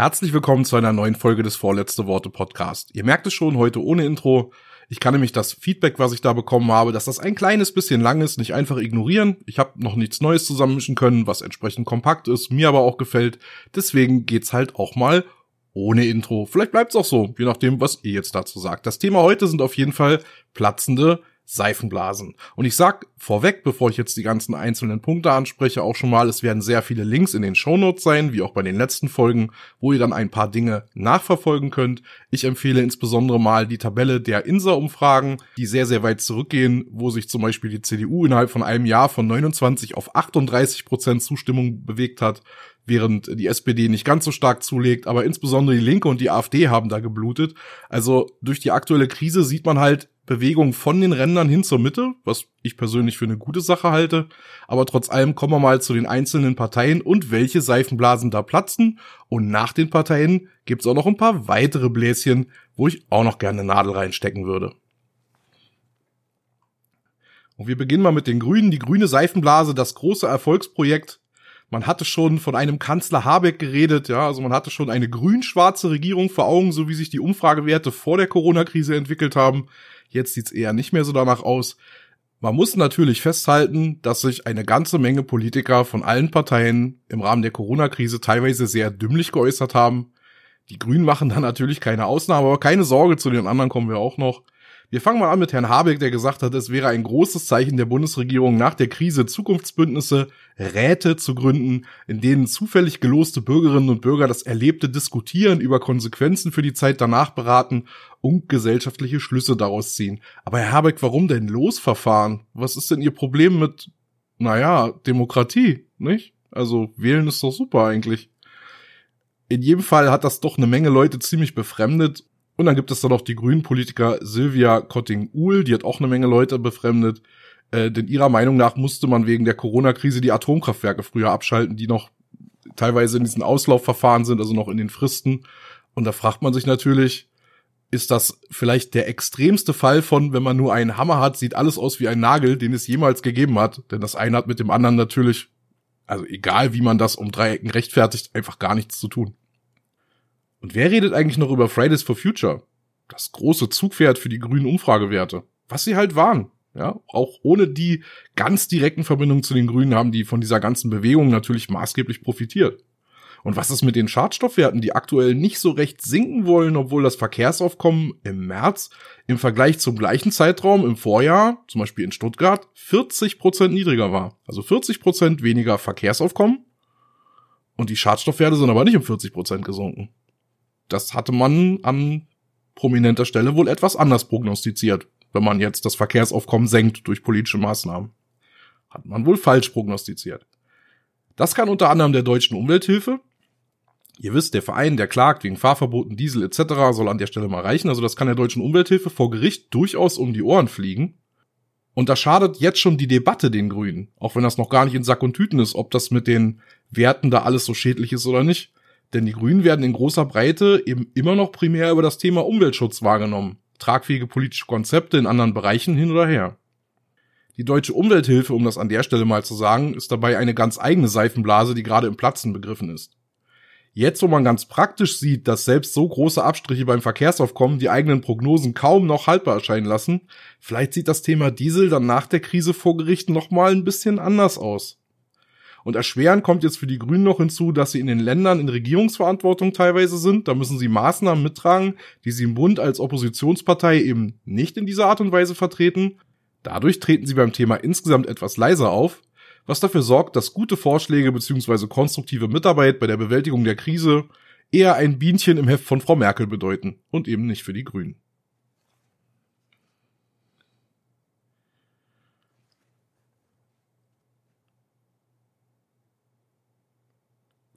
Herzlich willkommen zu einer neuen Folge des Vorletzte Worte Podcast. Ihr merkt es schon, heute ohne Intro. Ich kann nämlich das Feedback, was ich da bekommen habe, dass das ein kleines bisschen lang ist, nicht einfach ignorieren. Ich habe noch nichts Neues zusammenmischen können, was entsprechend kompakt ist, mir aber auch gefällt. Deswegen geht's halt auch mal ohne Intro. Vielleicht bleibt's auch so, je nachdem, was ihr jetzt dazu sagt. Das Thema heute sind auf jeden Fall platzende Seifenblasen. Und ich sag vorweg, bevor ich jetzt die ganzen einzelnen Punkte anspreche, auch schon mal, es werden sehr viele Links in den Shownotes sein, wie auch bei den letzten Folgen, wo ihr dann ein paar Dinge nachverfolgen könnt. Ich empfehle insbesondere mal die Tabelle der INSA-Umfragen, die sehr, sehr weit zurückgehen, wo sich zum Beispiel die CDU innerhalb von einem Jahr von 29 auf 38 Prozent Zustimmung bewegt hat während die SPD nicht ganz so stark zulegt, aber insbesondere die Linke und die AfD haben da geblutet. Also durch die aktuelle Krise sieht man halt, Bewegung von den Rändern hin zur Mitte, was ich persönlich für eine gute Sache halte. Aber trotz allem kommen wir mal zu den einzelnen Parteien und welche Seifenblasen da platzen. Und nach den Parteien gibt's auch noch ein paar weitere Bläschen, wo ich auch noch gerne Nadel reinstecken würde. Und wir beginnen mal mit den Grünen. Die grüne Seifenblase, das große Erfolgsprojekt. Man hatte schon von einem Kanzler Habeck geredet, ja, also man hatte schon eine grün-schwarze Regierung vor Augen, so wie sich die Umfragewerte vor der Corona-Krise entwickelt haben. Jetzt sieht's eher nicht mehr so danach aus. Man muss natürlich festhalten, dass sich eine ganze Menge Politiker von allen Parteien im Rahmen der Corona-Krise teilweise sehr dümmlich geäußert haben. Die Grünen machen da natürlich keine Ausnahme, aber keine Sorge, zu den anderen kommen wir auch noch. Wir fangen mal an mit Herrn Habeck, der gesagt hat, es wäre ein großes Zeichen der Bundesregierung nach der Krise Zukunftsbündnisse, Räte zu gründen, in denen zufällig geloste Bürgerinnen und Bürger das Erlebte diskutieren, über Konsequenzen für die Zeit danach beraten und gesellschaftliche Schlüsse daraus ziehen. Aber Herr Habeck, warum denn Losverfahren? Was ist denn Ihr Problem mit, naja, Demokratie, nicht? Also wählen ist doch super eigentlich. In jedem Fall hat das doch eine Menge Leute ziemlich befremdet und dann gibt es da noch die Grünen-Politiker Silvia Kotting-Uhl, die hat auch eine Menge Leute befremdet. Äh, denn ihrer Meinung nach musste man wegen der Corona-Krise die Atomkraftwerke früher abschalten, die noch teilweise in diesen Auslaufverfahren sind, also noch in den Fristen. Und da fragt man sich natürlich, ist das vielleicht der extremste Fall von, wenn man nur einen Hammer hat, sieht alles aus wie ein Nagel, den es jemals gegeben hat. Denn das eine hat mit dem anderen natürlich, also egal wie man das um Dreiecken rechtfertigt, einfach gar nichts zu tun. Und wer redet eigentlich noch über Fridays for Future? Das große Zugpferd für die grünen Umfragewerte. Was sie halt waren. Ja, auch ohne die ganz direkten Verbindungen zu den Grünen haben die von dieser ganzen Bewegung natürlich maßgeblich profitiert. Und was ist mit den Schadstoffwerten, die aktuell nicht so recht sinken wollen, obwohl das Verkehrsaufkommen im März im Vergleich zum gleichen Zeitraum im Vorjahr, zum Beispiel in Stuttgart, 40 Prozent niedriger war. Also 40 Prozent weniger Verkehrsaufkommen. Und die Schadstoffwerte sind aber nicht um 40 Prozent gesunken das hatte man an prominenter Stelle wohl etwas anders prognostiziert, wenn man jetzt das Verkehrsaufkommen senkt durch politische Maßnahmen. Hat man wohl falsch prognostiziert. Das kann unter anderem der deutschen Umwelthilfe. Ihr wisst, der Verein, der klagt wegen Fahrverboten, Diesel etc., soll an der Stelle mal reichen. Also das kann der deutschen Umwelthilfe vor Gericht durchaus um die Ohren fliegen. Und da schadet jetzt schon die Debatte den Grünen, auch wenn das noch gar nicht in Sack und Tüten ist, ob das mit den Werten da alles so schädlich ist oder nicht. Denn die Grünen werden in großer Breite eben immer noch primär über das Thema Umweltschutz wahrgenommen. Tragfähige politische Konzepte in anderen Bereichen hin oder her. Die deutsche Umwelthilfe, um das an der Stelle mal zu sagen, ist dabei eine ganz eigene Seifenblase, die gerade im Platzen begriffen ist. Jetzt, wo man ganz praktisch sieht, dass selbst so große Abstriche beim Verkehrsaufkommen die eigenen Prognosen kaum noch haltbar erscheinen lassen, vielleicht sieht das Thema Diesel dann nach der Krise vor Gericht nochmal ein bisschen anders aus. Und erschwerend kommt jetzt für die Grünen noch hinzu, dass sie in den Ländern in Regierungsverantwortung teilweise sind. Da müssen sie Maßnahmen mittragen, die sie im Bund als Oppositionspartei eben nicht in dieser Art und Weise vertreten. Dadurch treten sie beim Thema insgesamt etwas leiser auf, was dafür sorgt, dass gute Vorschläge bzw. konstruktive Mitarbeit bei der Bewältigung der Krise eher ein Bienchen im Heft von Frau Merkel bedeuten und eben nicht für die Grünen.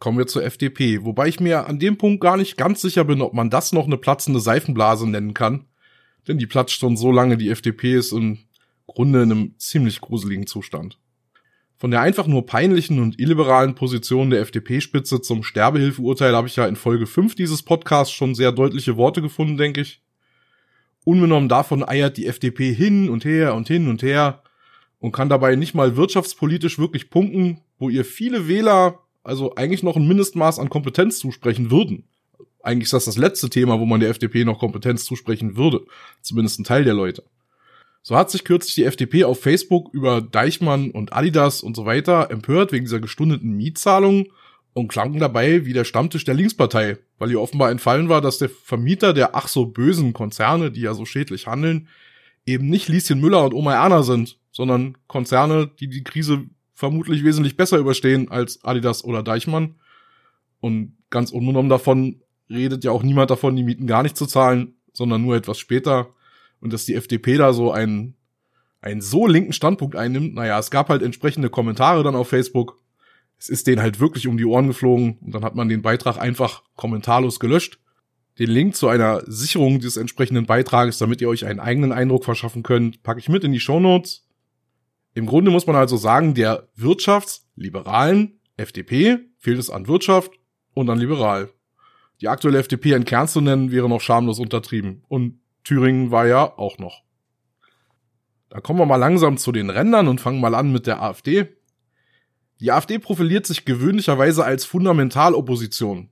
Kommen wir zur FDP, wobei ich mir an dem Punkt gar nicht ganz sicher bin, ob man das noch eine platzende Seifenblase nennen kann. Denn die platzt schon so lange, die FDP ist im Grunde in einem ziemlich gruseligen Zustand. Von der einfach nur peinlichen und illiberalen Position der FDP-Spitze zum Sterbehilfeurteil habe ich ja in Folge 5 dieses Podcasts schon sehr deutliche Worte gefunden, denke ich. Unbenommen davon eiert die FDP hin und her und hin und her und kann dabei nicht mal wirtschaftspolitisch wirklich punkten, wo ihr viele Wähler also eigentlich noch ein Mindestmaß an Kompetenz zusprechen würden. Eigentlich ist das das letzte Thema, wo man der FDP noch Kompetenz zusprechen würde. Zumindest ein Teil der Leute. So hat sich kürzlich die FDP auf Facebook über Deichmann und Adidas und so weiter empört wegen dieser gestundeten Mietzahlungen und klang dabei wie der Stammtisch der Linkspartei, weil ihr offenbar entfallen war, dass der Vermieter der ach so bösen Konzerne, die ja so schädlich handeln, eben nicht Lieschen Müller und Oma Erna sind, sondern Konzerne, die die Krise vermutlich wesentlich besser überstehen als Adidas oder Deichmann. Und ganz unbenommen davon redet ja auch niemand davon, die Mieten gar nicht zu zahlen, sondern nur etwas später. Und dass die FDP da so einen, einen so linken Standpunkt einnimmt, naja, es gab halt entsprechende Kommentare dann auf Facebook. Es ist denen halt wirklich um die Ohren geflogen und dann hat man den Beitrag einfach kommentarlos gelöscht. Den Link zu einer Sicherung des entsprechenden Beitrages, damit ihr euch einen eigenen Eindruck verschaffen könnt, packe ich mit in die Show Notes. Im Grunde muss man also sagen, der wirtschaftsliberalen FDP fehlt es an Wirtschaft und an liberal. Die aktuelle FDP ein Kern zu nennen, wäre noch schamlos untertrieben. Und Thüringen war ja auch noch. Da kommen wir mal langsam zu den Rändern und fangen mal an mit der AfD. Die AfD profiliert sich gewöhnlicherweise als Fundamentalopposition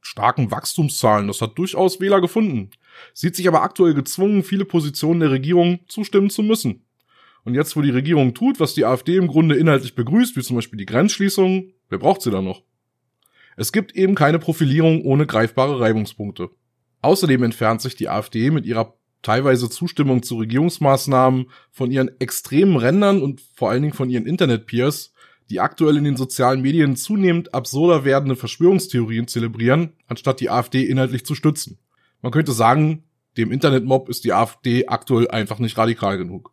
starken Wachstumszahlen. Das hat durchaus Wähler gefunden. Sieht sich aber aktuell gezwungen, viele Positionen der Regierung zustimmen zu müssen. Und jetzt, wo die Regierung tut, was die AfD im Grunde inhaltlich begrüßt, wie zum Beispiel die Grenzschließung, wer braucht sie dann noch? Es gibt eben keine Profilierung ohne greifbare Reibungspunkte. Außerdem entfernt sich die AfD mit ihrer teilweise Zustimmung zu Regierungsmaßnahmen von ihren extremen Rändern und vor allen Dingen von ihren Internet-Peers, die aktuell in den sozialen Medien zunehmend absurder werdende Verschwörungstheorien zelebrieren, anstatt die AfD inhaltlich zu stützen. Man könnte sagen, dem Internetmob ist die AfD aktuell einfach nicht radikal genug.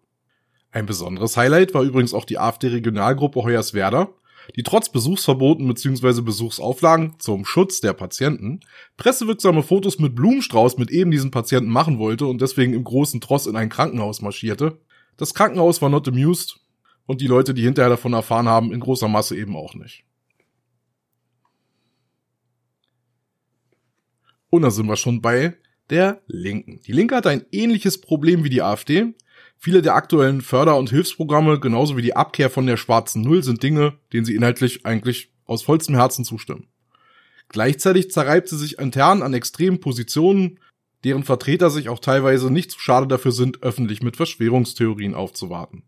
Ein besonderes Highlight war übrigens auch die AfD-Regionalgruppe Hoyerswerda, die trotz Besuchsverboten bzw. Besuchsauflagen zum Schutz der Patienten pressewirksame Fotos mit Blumenstrauß mit eben diesen Patienten machen wollte und deswegen im großen Tross in ein Krankenhaus marschierte. Das Krankenhaus war not amused und die Leute, die hinterher davon erfahren haben, in großer Masse eben auch nicht. Und da sind wir schon bei der Linken. Die Linke hat ein ähnliches Problem wie die AfD. Viele der aktuellen Förder- und Hilfsprogramme, genauso wie die Abkehr von der schwarzen Null, sind Dinge, denen sie inhaltlich eigentlich aus vollstem Herzen zustimmen. Gleichzeitig zerreibt sie sich intern an extremen Positionen, deren Vertreter sich auch teilweise nicht zu schade dafür sind, öffentlich mit Verschwörungstheorien aufzuwarten.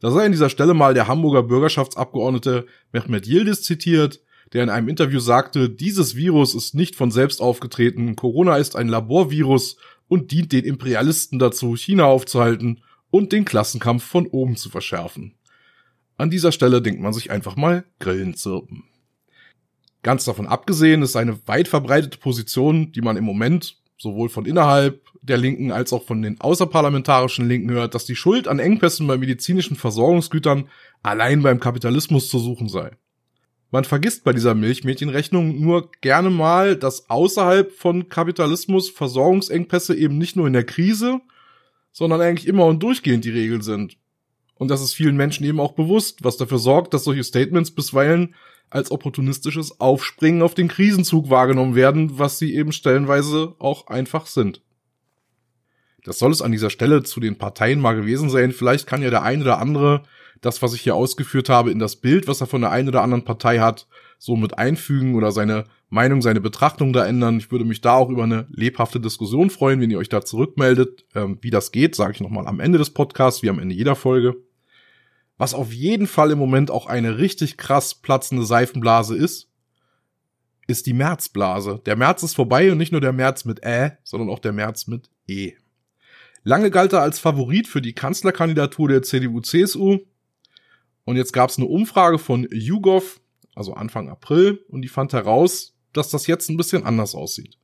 Da sei an dieser Stelle mal der Hamburger Bürgerschaftsabgeordnete Mehmet Yildiz zitiert, der in einem Interview sagte, dieses Virus ist nicht von selbst aufgetreten, Corona ist ein Laborvirus und dient den Imperialisten dazu, China aufzuhalten und den Klassenkampf von oben zu verschärfen. An dieser Stelle denkt man sich einfach mal Grillen zirpen. Ganz davon abgesehen ist eine weit verbreitete Position, die man im Moment sowohl von innerhalb der Linken als auch von den außerparlamentarischen Linken hört, dass die Schuld an Engpässen bei medizinischen Versorgungsgütern allein beim Kapitalismus zu suchen sei. Man vergisst bei dieser Milchmädchenrechnung nur gerne mal, dass außerhalb von Kapitalismus Versorgungsengpässe eben nicht nur in der Krise, sondern eigentlich immer und durchgehend die Regel sind. Und das ist vielen Menschen eben auch bewusst, was dafür sorgt, dass solche Statements bisweilen als opportunistisches Aufspringen auf den Krisenzug wahrgenommen werden, was sie eben stellenweise auch einfach sind. Das soll es an dieser Stelle zu den Parteien mal gewesen sein. Vielleicht kann ja der eine oder andere das, was ich hier ausgeführt habe, in das Bild, was er von der einen oder anderen Partei hat, so mit einfügen oder seine Meinung, seine Betrachtung da ändern. Ich würde mich da auch über eine lebhafte Diskussion freuen, wenn ihr euch da zurückmeldet. Ähm, wie das geht, sage ich nochmal am Ende des Podcasts, wie am Ende jeder Folge. Was auf jeden Fall im Moment auch eine richtig krass platzende Seifenblase ist, ist die Märzblase. Der März ist vorbei und nicht nur der März mit Ä, sondern auch der März mit E. Lange galt er als Favorit für die Kanzlerkandidatur der CDU-CSU. Und jetzt gab es eine Umfrage von YouGov, also Anfang April, und die fand heraus, dass das jetzt ein bisschen anders aussieht.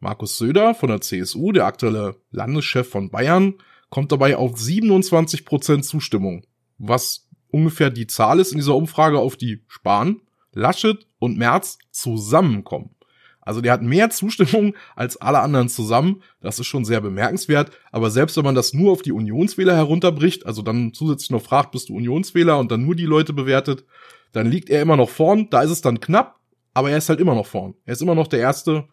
Markus Söder von der CSU, der aktuelle Landeschef von Bayern, kommt dabei auf 27 Prozent Zustimmung, was ungefähr die Zahl ist in dieser Umfrage, auf die Spahn, Laschet und Merz zusammenkommen. Also der hat mehr Zustimmung als alle anderen zusammen. Das ist schon sehr bemerkenswert. Aber selbst wenn man das nur auf die Unionswähler herunterbricht, also dann zusätzlich noch fragt, bist du Unionswähler und dann nur die Leute bewertet, dann liegt er immer noch vorn. Da ist es dann knapp, aber er ist halt immer noch vorn. Er ist immer noch der Erste.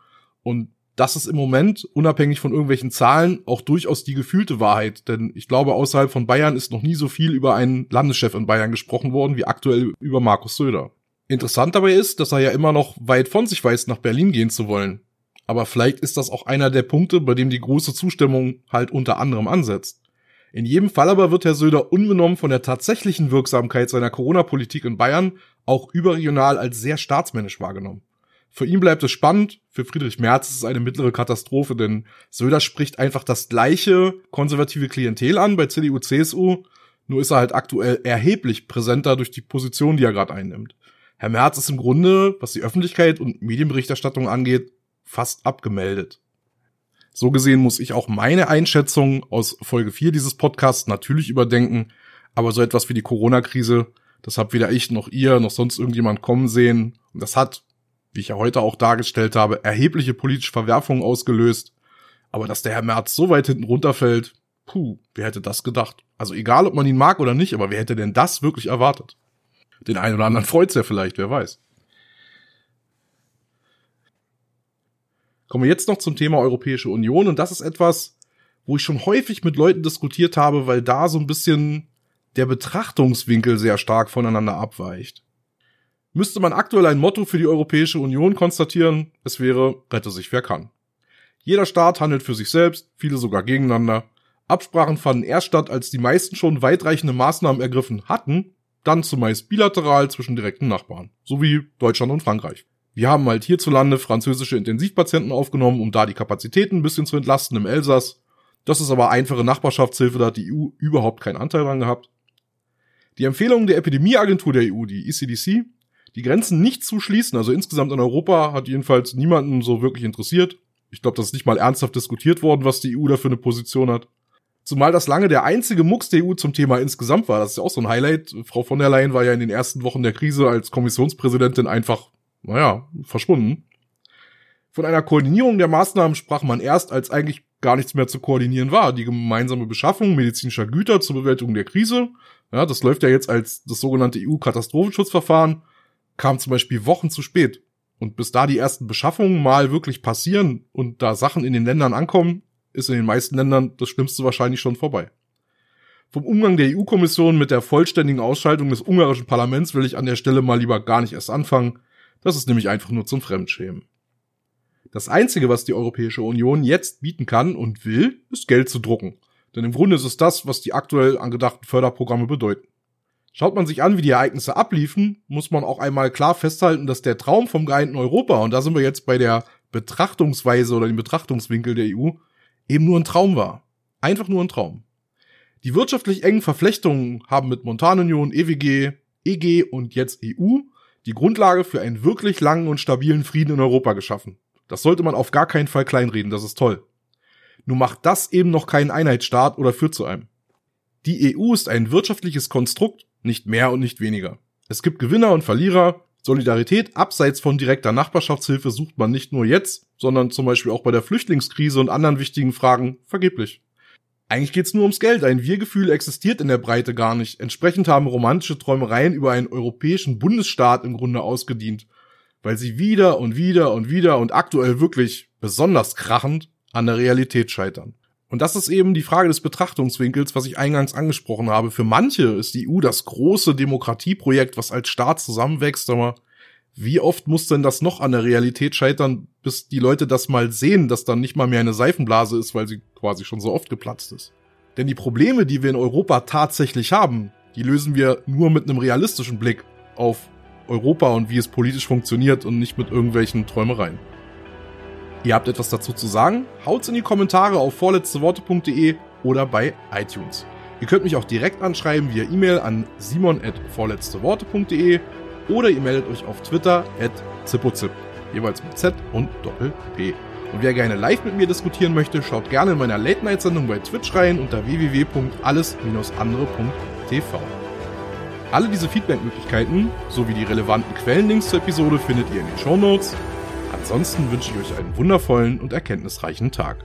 Und das ist im Moment, unabhängig von irgendwelchen Zahlen, auch durchaus die gefühlte Wahrheit. Denn ich glaube, außerhalb von Bayern ist noch nie so viel über einen Landeschef in Bayern gesprochen worden, wie aktuell über Markus Söder. Interessant dabei ist, dass er ja immer noch weit von sich weiß, nach Berlin gehen zu wollen. Aber vielleicht ist das auch einer der Punkte, bei dem die große Zustimmung halt unter anderem ansetzt. In jedem Fall aber wird Herr Söder unbenommen von der tatsächlichen Wirksamkeit seiner Corona-Politik in Bayern auch überregional als sehr staatsmännisch wahrgenommen. Für ihn bleibt es spannend, für Friedrich Merz ist es eine mittlere Katastrophe, denn Söder spricht einfach das gleiche konservative Klientel an bei CDU, CSU, nur ist er halt aktuell erheblich präsenter durch die Position, die er gerade einnimmt. Herr Merz ist im Grunde, was die Öffentlichkeit und Medienberichterstattung angeht, fast abgemeldet. So gesehen muss ich auch meine Einschätzung aus Folge 4 dieses Podcasts natürlich überdenken, aber so etwas wie die Corona-Krise, das hat weder ich noch ihr noch sonst irgendjemand kommen sehen und das hat wie ich ja heute auch dargestellt habe, erhebliche politische Verwerfungen ausgelöst. Aber dass der Herr Merz so weit hinten runterfällt, puh, wer hätte das gedacht? Also egal, ob man ihn mag oder nicht, aber wer hätte denn das wirklich erwartet? Den einen oder anderen freut's ja vielleicht, wer weiß. Kommen wir jetzt noch zum Thema Europäische Union und das ist etwas, wo ich schon häufig mit Leuten diskutiert habe, weil da so ein bisschen der Betrachtungswinkel sehr stark voneinander abweicht müsste man aktuell ein Motto für die Europäische Union konstatieren, es wäre rette sich wer kann. Jeder Staat handelt für sich selbst, viele sogar gegeneinander. Absprachen fanden erst statt, als die meisten schon weitreichende Maßnahmen ergriffen hatten, dann zumeist bilateral zwischen direkten Nachbarn, sowie Deutschland und Frankreich. Wir haben halt hierzulande französische Intensivpatienten aufgenommen, um da die Kapazitäten ein bisschen zu entlasten im Elsass. Das ist aber einfache Nachbarschaftshilfe, da hat die EU überhaupt keinen Anteil dran gehabt. Die Empfehlungen der Epidemieagentur der EU, die ECDC, die Grenzen nicht zu schließen, also insgesamt in Europa, hat jedenfalls niemanden so wirklich interessiert. Ich glaube, das ist nicht mal ernsthaft diskutiert worden, was die EU da für eine Position hat. Zumal das lange der einzige Mucks der EU zum Thema insgesamt war. Das ist ja auch so ein Highlight. Frau von der Leyen war ja in den ersten Wochen der Krise als Kommissionspräsidentin einfach, naja, verschwunden. Von einer Koordinierung der Maßnahmen sprach man erst, als eigentlich gar nichts mehr zu koordinieren war. Die gemeinsame Beschaffung medizinischer Güter zur Bewältigung der Krise. Ja, das läuft ja jetzt als das sogenannte EU-Katastrophenschutzverfahren kam zum Beispiel Wochen zu spät. Und bis da die ersten Beschaffungen mal wirklich passieren und da Sachen in den Ländern ankommen, ist in den meisten Ländern das Schlimmste wahrscheinlich schon vorbei. Vom Umgang der EU-Kommission mit der vollständigen Ausschaltung des ungarischen Parlaments will ich an der Stelle mal lieber gar nicht erst anfangen. Das ist nämlich einfach nur zum Fremdschämen. Das Einzige, was die Europäische Union jetzt bieten kann und will, ist Geld zu drucken. Denn im Grunde ist es das, was die aktuell angedachten Förderprogramme bedeuten. Schaut man sich an, wie die Ereignisse abliefen, muss man auch einmal klar festhalten, dass der Traum vom geeinten Europa, und da sind wir jetzt bei der Betrachtungsweise oder dem Betrachtungswinkel der EU, eben nur ein Traum war. Einfach nur ein Traum. Die wirtschaftlich engen Verflechtungen haben mit Montanunion, EWG, EG und jetzt EU die Grundlage für einen wirklich langen und stabilen Frieden in Europa geschaffen. Das sollte man auf gar keinen Fall kleinreden, das ist toll. Nur macht das eben noch keinen Einheitsstaat oder führt zu einem. Die EU ist ein wirtschaftliches Konstrukt, nicht mehr und nicht weniger. Es gibt Gewinner und Verlierer. Solidarität abseits von direkter Nachbarschaftshilfe sucht man nicht nur jetzt, sondern zum Beispiel auch bei der Flüchtlingskrise und anderen wichtigen Fragen vergeblich. Eigentlich geht's nur ums Geld. Ein Wir-Gefühl existiert in der Breite gar nicht. Entsprechend haben romantische Träumereien über einen europäischen Bundesstaat im Grunde ausgedient, weil sie wieder und wieder und wieder und aktuell wirklich besonders krachend an der Realität scheitern. Und das ist eben die Frage des Betrachtungswinkels, was ich eingangs angesprochen habe. Für manche ist die EU das große Demokratieprojekt, was als Staat zusammenwächst, aber wie oft muss denn das noch an der Realität scheitern, bis die Leute das mal sehen, dass dann nicht mal mehr eine Seifenblase ist, weil sie quasi schon so oft geplatzt ist? Denn die Probleme, die wir in Europa tatsächlich haben, die lösen wir nur mit einem realistischen Blick auf Europa und wie es politisch funktioniert und nicht mit irgendwelchen Träumereien. Ihr habt etwas dazu zu sagen? Haut's in die Kommentare auf vorletzteworte.de oder bei iTunes. Ihr könnt mich auch direkt anschreiben via E-Mail an simon.vorletzteworte.de oder ihr meldet euch auf Twitter at zippozip, jeweils mit Z und Doppel-P. Und wer gerne live mit mir diskutieren möchte, schaut gerne in meiner Late-Night-Sendung bei Twitch rein unter www.alles-andere.tv. Alle diese Feedback-Möglichkeiten sowie die relevanten Quellenlinks zur Episode findet ihr in den Show Notes Ansonsten wünsche ich euch einen wundervollen und erkenntnisreichen Tag.